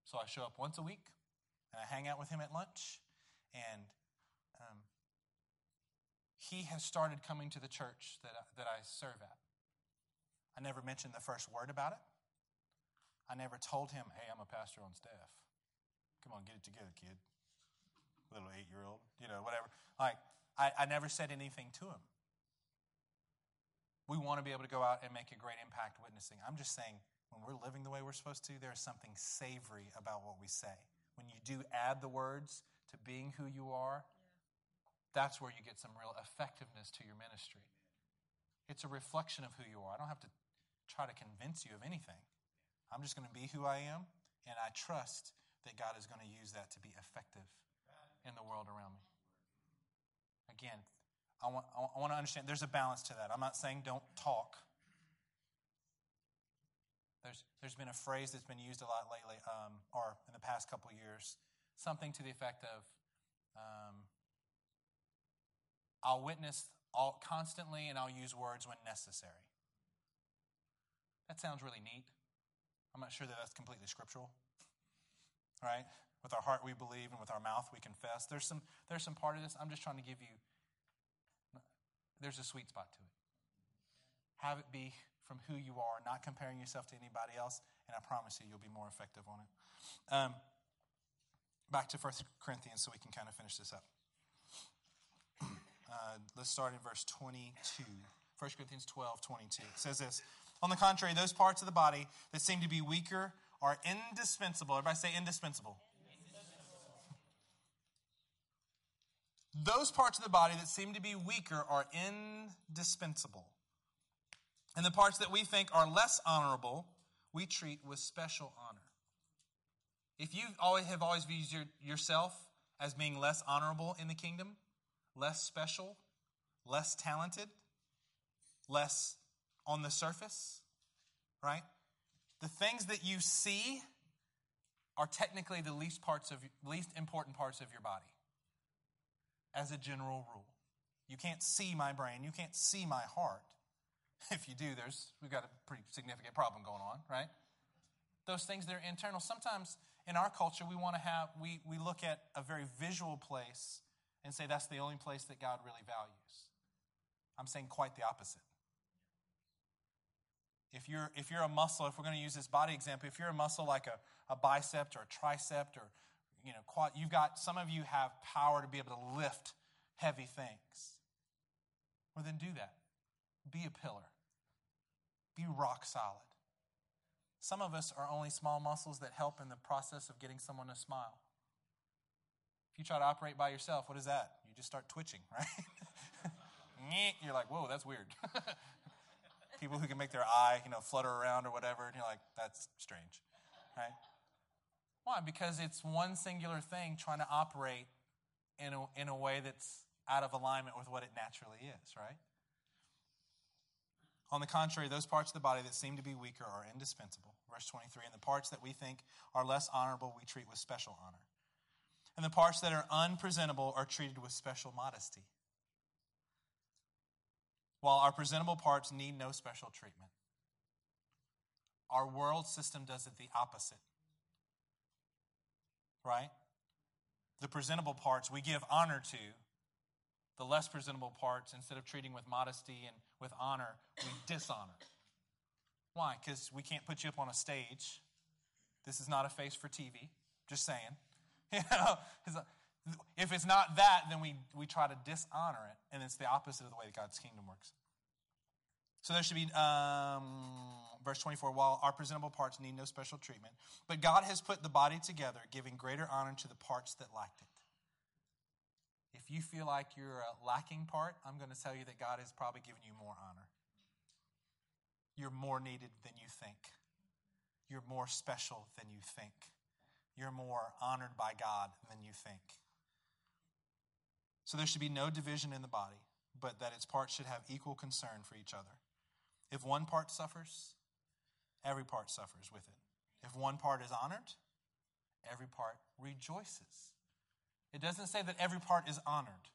So I show up once a week, and I hang out with him at lunch, and um, he has started coming to the church that I, that I serve at. I never mentioned the first word about it. I never told him, hey, I'm a pastor on staff. Come on, get it together, kid. Little eight year old, you know, whatever. Like, I, I never said anything to him. We want to be able to go out and make a great impact witnessing. I'm just saying, when we're living the way we're supposed to, there's something savory about what we say. When you do add the words to being who you are, that's where you get some real effectiveness to your ministry. It's a reflection of who you are. I don't have to try to convince you of anything. I'm just going to be who I am, and I trust that God is going to use that to be effective in the world around me. Again, I want, I want to understand there's a balance to that. I'm not saying don't talk. There's, there's been a phrase that's been used a lot lately, um, or in the past couple years, something to the effect of um, I'll witness all, constantly and I'll use words when necessary. That sounds really neat. I'm not sure that that's completely scriptural, right? With our heart we believe, and with our mouth we confess. There's some, there's some part of this. I'm just trying to give you, there's a sweet spot to it. Have it be from who you are, not comparing yourself to anybody else, and I promise you, you'll be more effective on it. Um, back to 1 Corinthians so we can kind of finish this up. Uh, let's start in verse 22. 1 Corinthians 12, 22. It says this on the contrary, those parts of the body that seem to be weaker are indispensable. Everybody say indispensable. Those parts of the body that seem to be weaker are indispensable. And the parts that we think are less honorable, we treat with special honor. If you always have always viewed your, yourself as being less honorable in the kingdom, less special, less talented, less on the surface, right? The things that you see are technically the least parts of least important parts of your body. As a general rule. You can't see my brain, you can't see my heart. If you do, there's we've got a pretty significant problem going on, right? Those things that are internal. Sometimes in our culture we want to have we, we look at a very visual place and say that's the only place that God really values. I'm saying quite the opposite. If you're, if you're a muscle, if we're going to use this body example, if you're a muscle like a, a bicep or a tricep or, you know, quad, you've got, some of you have power to be able to lift heavy things. Well, then do that. Be a pillar. Be rock solid. Some of us are only small muscles that help in the process of getting someone to smile. If you try to operate by yourself, what is that? You just start twitching, right? You're like, whoa, that's weird. people who can make their eye, you know, flutter around or whatever, and you're like, that's strange, right? Why? Because it's one singular thing trying to operate in a, in a way that's out of alignment with what it naturally is, right? On the contrary, those parts of the body that seem to be weaker are indispensable. Verse 23 And the parts that we think are less honorable, we treat with special honor. And the parts that are unpresentable are treated with special modesty. While our presentable parts need no special treatment, our world system does it the opposite. Right? The presentable parts we give honor to, the less presentable parts, instead of treating with modesty and with honor, we dishonor. Why? Because we can't put you up on a stage. This is not a face for TV. Just saying. You know, if it's not that, then we, we try to dishonor it, and it's the opposite of the way that God's kingdom works. So there should be, um, verse 24, while our presentable parts need no special treatment, but God has put the body together, giving greater honor to the parts that lacked it. If you feel like you're a lacking part, I'm going to tell you that God has probably given you more honor. You're more needed than you think. You're more special than you think. You're more honored by God than you think. So there should be no division in the body, but that its parts should have equal concern for each other. If one part suffers, every part suffers with it. If one part is honored, every part rejoices. It doesn't say that every part is honored,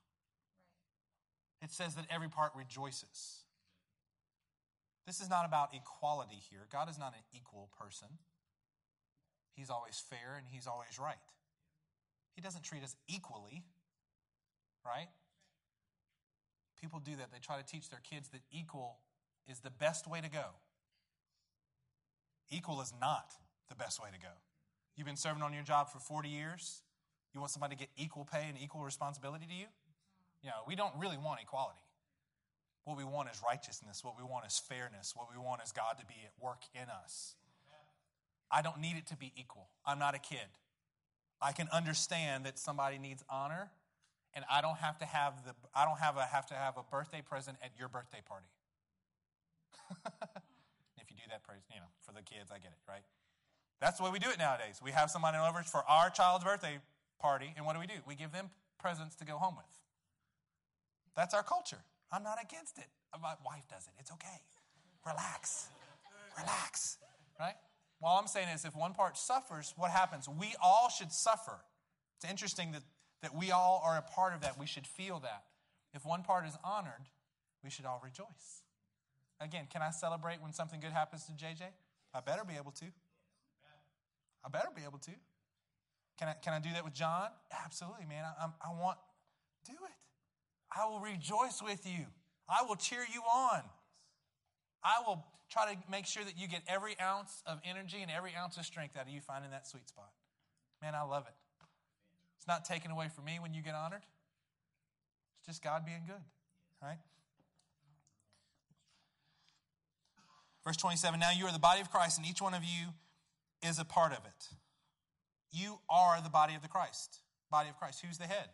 it says that every part rejoices. This is not about equality here. God is not an equal person. He's always fair and he's always right. He doesn't treat us equally, right? People do that. They try to teach their kids that equal is the best way to go. Equal is not the best way to go. You've been serving on your job for 40 years. You want somebody to get equal pay and equal responsibility to you? You know, we don't really want equality. What we want is righteousness. What we want is fairness. What we want is God to be at work in us. I don't need it to be equal. I'm not a kid. I can understand that somebody needs honor, and I don't have to have the I don't have a have to have a birthday present at your birthday party. if you do that, praise you know for the kids, I get it, right? That's the way we do it nowadays. We have somebody over for our child's birthday party, and what do we do? We give them presents to go home with. That's our culture. I'm not against it. My wife does it. It's okay. Relax. Relax. Right? All I'm saying is if one part suffers, what happens? We all should suffer. It's interesting that, that we all are a part of that. We should feel that. If one part is honored, we should all rejoice. Again, can I celebrate when something good happens to JJ? I better be able to. I better be able to. Can I, can I do that with John? Absolutely, man. I, I want, do it. I will rejoice with you. I will cheer you on. I will try to make sure that you get every ounce of energy and every ounce of strength out of you finding that sweet spot. Man, I love it. It's not taken away from me when you get honored. It's just God being good, right? Verse 27 Now you are the body of Christ, and each one of you is a part of it. You are the body of the Christ. Body of Christ. Who's the head?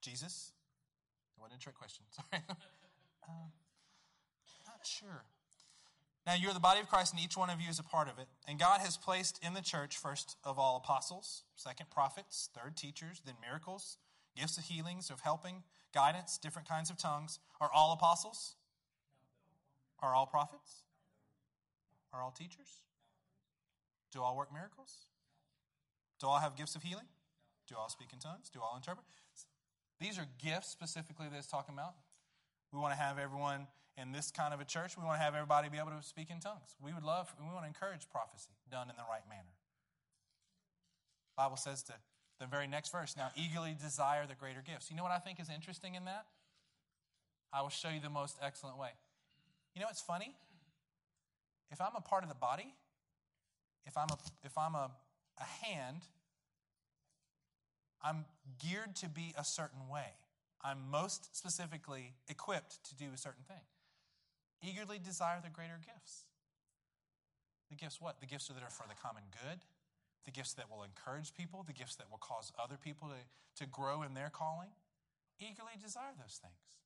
Jesus? Wasn't a trick question. Sorry. um, not sure. Now, you're the body of Christ, and each one of you is a part of it. And God has placed in the church, first of all, apostles, second, prophets, third, teachers, then miracles, gifts of healings, of helping, guidance, different kinds of tongues. Are all apostles? Are all prophets? Are all teachers? Do all work miracles? Do all have gifts of healing? Do all speak in tongues? Do all interpret? These are gifts specifically that it's talking about. We want to have everyone in this kind of a church, we want to have everybody be able to speak in tongues. We would love, we want to encourage prophecy done in the right manner. Bible says to the very next verse, now eagerly desire the greater gifts. You know what I think is interesting in that? I will show you the most excellent way. You know what's funny? If I'm a part of the body, if I'm a, if I'm a, a hand, I'm geared to be a certain way. I'm most specifically equipped to do a certain thing. Eagerly desire the greater gifts. The gifts what? The gifts that are for the common good, the gifts that will encourage people, the gifts that will cause other people to, to grow in their calling. Eagerly desire those things.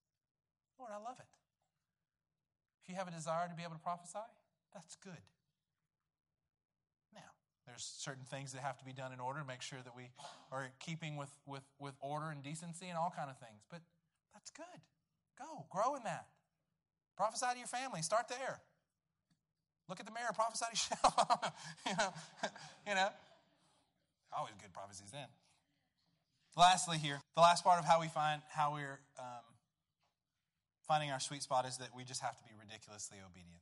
Lord, I love it. If you have a desire to be able to prophesy, that's good. There's certain things that have to be done in order to make sure that we are keeping with, with, with order and decency and all kind of things. But that's good. Go, grow in that. Prophesy to your family. Start there. Look at the mirror, prophesy to yourself. you know, you know. Always good prophecies then. Lastly, here, the last part of how we find how we're um, finding our sweet spot is that we just have to be ridiculously obedient.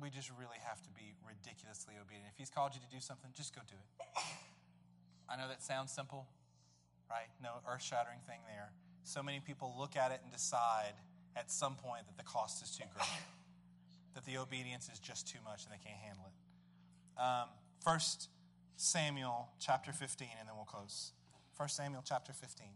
We just really have to be ridiculously obedient. If He's called you to do something, just go do it. I know that sounds simple, right? No earth shattering thing there. So many people look at it and decide at some point that the cost is too great, that the obedience is just too much and they can't handle it. Um, First Samuel chapter 15, and then we'll close. First Samuel chapter 15.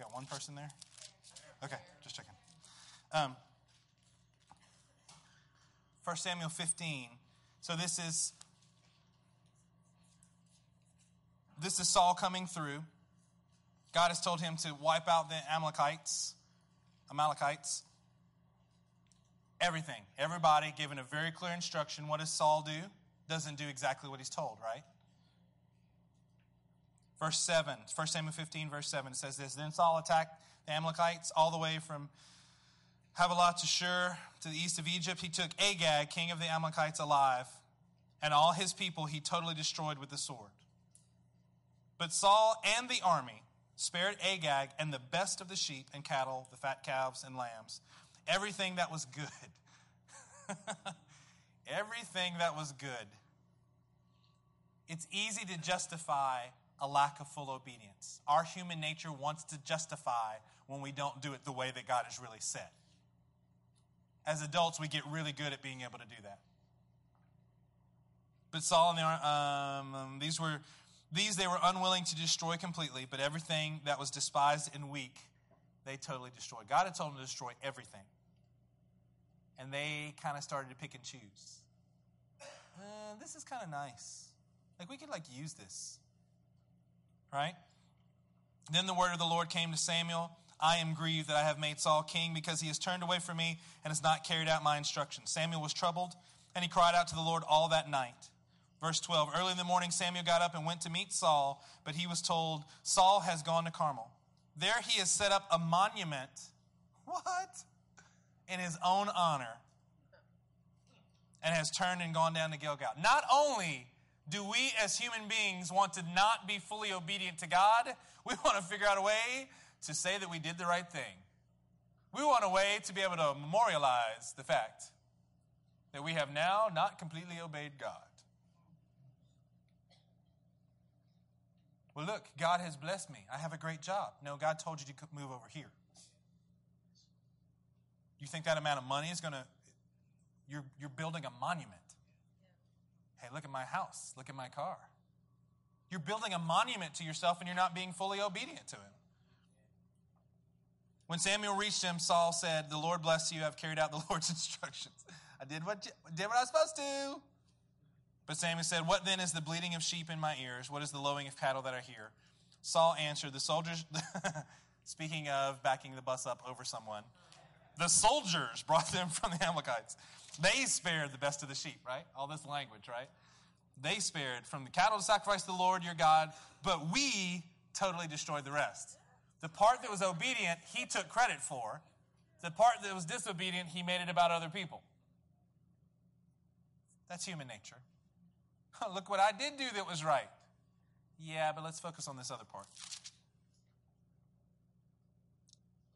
Got one person there? Okay, just checking. Um, 1 Samuel 15. So this is this is Saul coming through. God has told him to wipe out the Amalekites, Amalekites. Everything, everybody given a very clear instruction. What does Saul do? Doesn't do exactly what he's told, right? Verse 7, 1 Samuel 15, verse 7 it says this Then Saul attacked the Amalekites all the way from Havilah to Shur to the east of Egypt. He took Agag, king of the Amalekites, alive, and all his people he totally destroyed with the sword. But Saul and the army spared Agag and the best of the sheep and cattle, the fat calves and lambs, everything that was good. everything that was good. It's easy to justify a lack of full obedience. Our human nature wants to justify when we don't do it the way that God has really said. As adults, we get really good at being able to do that. But Saul and the, um, these were these they were unwilling to destroy completely, but everything that was despised and weak, they totally destroyed. God had told them to destroy everything. And they kind of started to pick and choose. Uh, this is kind of nice. Like we could like use this. Right? Then the word of the Lord came to Samuel. I am grieved that I have made Saul king because he has turned away from me and has not carried out my instructions. Samuel was troubled, and he cried out to the Lord all that night. Verse 12 Early in the morning, Samuel got up and went to meet Saul, but he was told, Saul has gone to Carmel. There he has set up a monument. What? In his own honor. And has turned and gone down to Gilgal. Not only do we as human beings want to not be fully obedient to God, we want to figure out a way to say that we did the right thing. We want a way to be able to memorialize the fact that we have now not completely obeyed God. Well, look, God has blessed me. I have a great job. No, God told you to move over here. You think that amount of money is going to, you're, you're building a monument. Hey, look at my house. Look at my car. You're building a monument to yourself and you're not being fully obedient to Him. When Samuel reached him, Saul said, The Lord bless you. I've carried out the Lord's instructions. I did what, did what I was supposed to. But Samuel said, What then is the bleating of sheep in my ears? What is the lowing of cattle that I hear? Saul answered, The soldiers, speaking of backing the bus up over someone, the soldiers brought them from the Amalekites. They spared the best of the sheep, right? All this language, right? They spared from the cattle to sacrifice to the Lord your God, but we totally destroyed the rest. The part that was obedient, he took credit for. The part that was disobedient, he made it about other people. That's human nature. Look what I did do that was right. Yeah, but let's focus on this other part.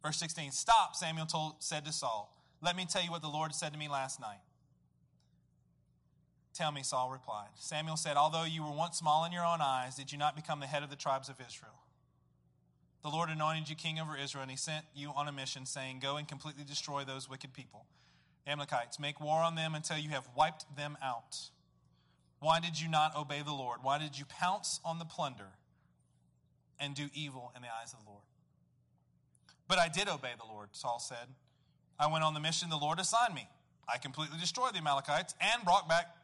Verse 16 Stop, Samuel told, said to Saul. Let me tell you what the Lord said to me last night. Tell me, Saul replied. Samuel said, Although you were once small in your own eyes, did you not become the head of the tribes of Israel? The Lord anointed you king over Israel, and he sent you on a mission, saying, Go and completely destroy those wicked people, Amalekites. Make war on them until you have wiped them out. Why did you not obey the Lord? Why did you pounce on the plunder and do evil in the eyes of the Lord? But I did obey the Lord, Saul said. I went on the mission the Lord assigned me. I completely destroyed the Amalekites and brought back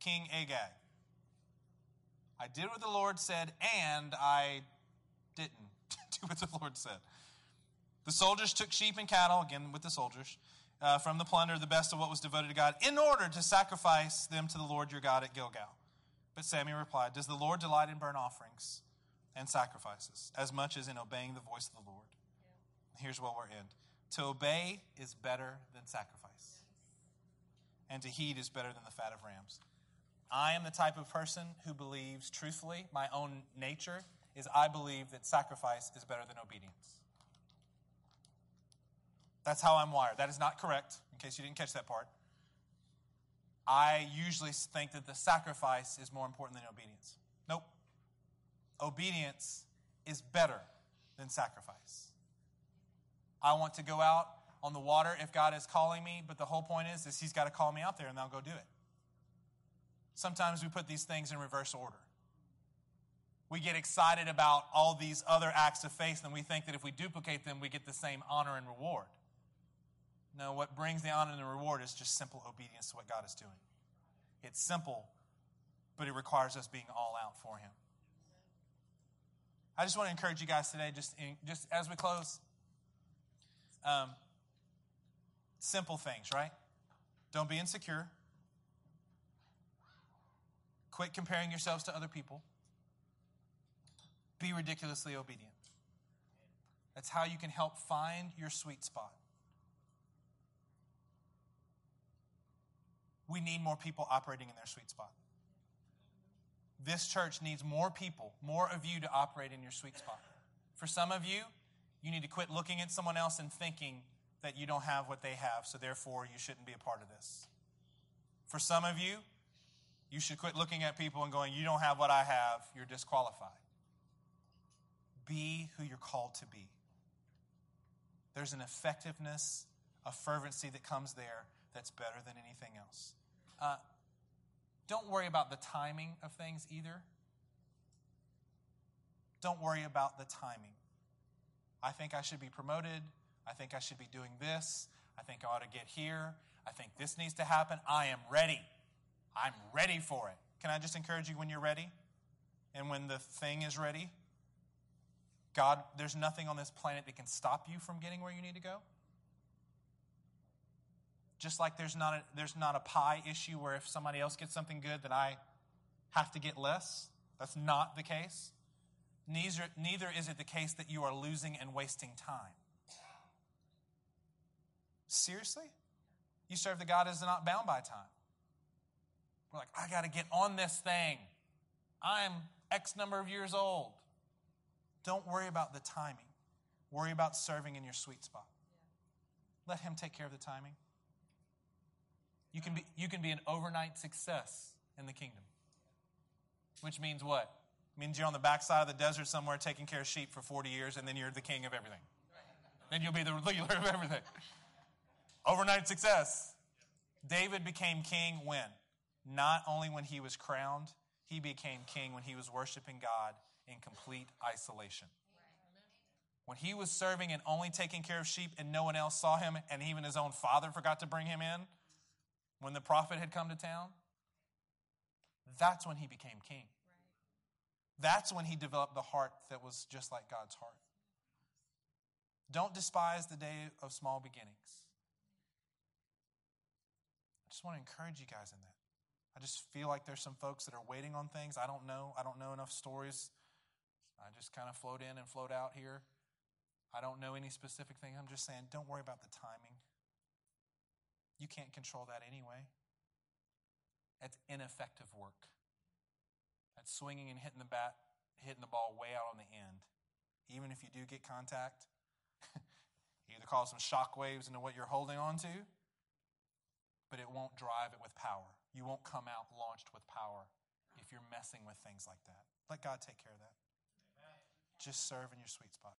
King Agag. I did what the Lord said, and I didn't do what the Lord said. The soldiers took sheep and cattle, again with the soldiers, uh, from the plunder, the best of what was devoted to God, in order to sacrifice them to the Lord your God at Gilgal. But Samuel replied, Does the Lord delight in burnt offerings and sacrifices as much as in obeying the voice of the Lord? Yeah. Here's what we're in. To obey is better than sacrifice, and to heed is better than the fat of rams. I am the type of person who believes, truthfully, my own nature is I believe that sacrifice is better than obedience. That's how I'm wired. That is not correct, in case you didn't catch that part. I usually think that the sacrifice is more important than obedience. Nope. Obedience is better than sacrifice. I want to go out on the water if God is calling me, but the whole point is, is He's got to call me out there and I'll go do it. Sometimes we put these things in reverse order. We get excited about all these other acts of faith, and we think that if we duplicate them, we get the same honor and reward. No, what brings the honor and the reward is just simple obedience to what God is doing. It's simple, but it requires us being all out for Him. I just want to encourage you guys today, just, in, just as we close, um, simple things, right? Don't be insecure. Quit comparing yourselves to other people. Be ridiculously obedient. That's how you can help find your sweet spot. We need more people operating in their sweet spot. This church needs more people, more of you to operate in your sweet spot. For some of you, you need to quit looking at someone else and thinking that you don't have what they have, so therefore you shouldn't be a part of this. For some of you, you should quit looking at people and going, You don't have what I have, you're disqualified. Be who you're called to be. There's an effectiveness, a fervency that comes there that's better than anything else. Uh, don't worry about the timing of things either. Don't worry about the timing. I think I should be promoted. I think I should be doing this. I think I ought to get here. I think this needs to happen. I am ready. I'm ready for it. Can I just encourage you when you're ready and when the thing is ready? God, there's nothing on this planet that can stop you from getting where you need to go. Just like there's not a, there's not a pie issue where if somebody else gets something good, that I have to get less. That's not the case. Neither, neither is it the case that you are losing and wasting time. Seriously? You serve the God is not bound by time. We're like, I got to get on this thing. I'm X number of years old. Don't worry about the timing. Worry about serving in your sweet spot. Let Him take care of the timing. You can be, you can be an overnight success in the kingdom. Which means what? Means you're on the backside of the desert somewhere taking care of sheep for 40 years, and then you're the king of everything. Then you'll be the ruler of everything. Overnight success. David became king when? Not only when he was crowned, he became king when he was worshiping God in complete isolation. When he was serving and only taking care of sheep and no one else saw him, and even his own father forgot to bring him in, when the prophet had come to town, that's when he became king. That's when he developed the heart that was just like God's heart. Don't despise the day of small beginnings. I just want to encourage you guys in that. I just feel like there's some folks that are waiting on things. I don't know. I don't know enough stories. I just kind of float in and float out here. I don't know any specific thing. I'm just saying, don't worry about the timing. You can't control that anyway. That's ineffective work. That's swinging and hitting the bat, hitting the ball way out on the end. Even if you do get contact, you either cause some shock waves into what you're holding on to, but it won't drive it with power. You won't come out launched with power if you're messing with things like that. Let God take care of that. Just serve in your sweet spot.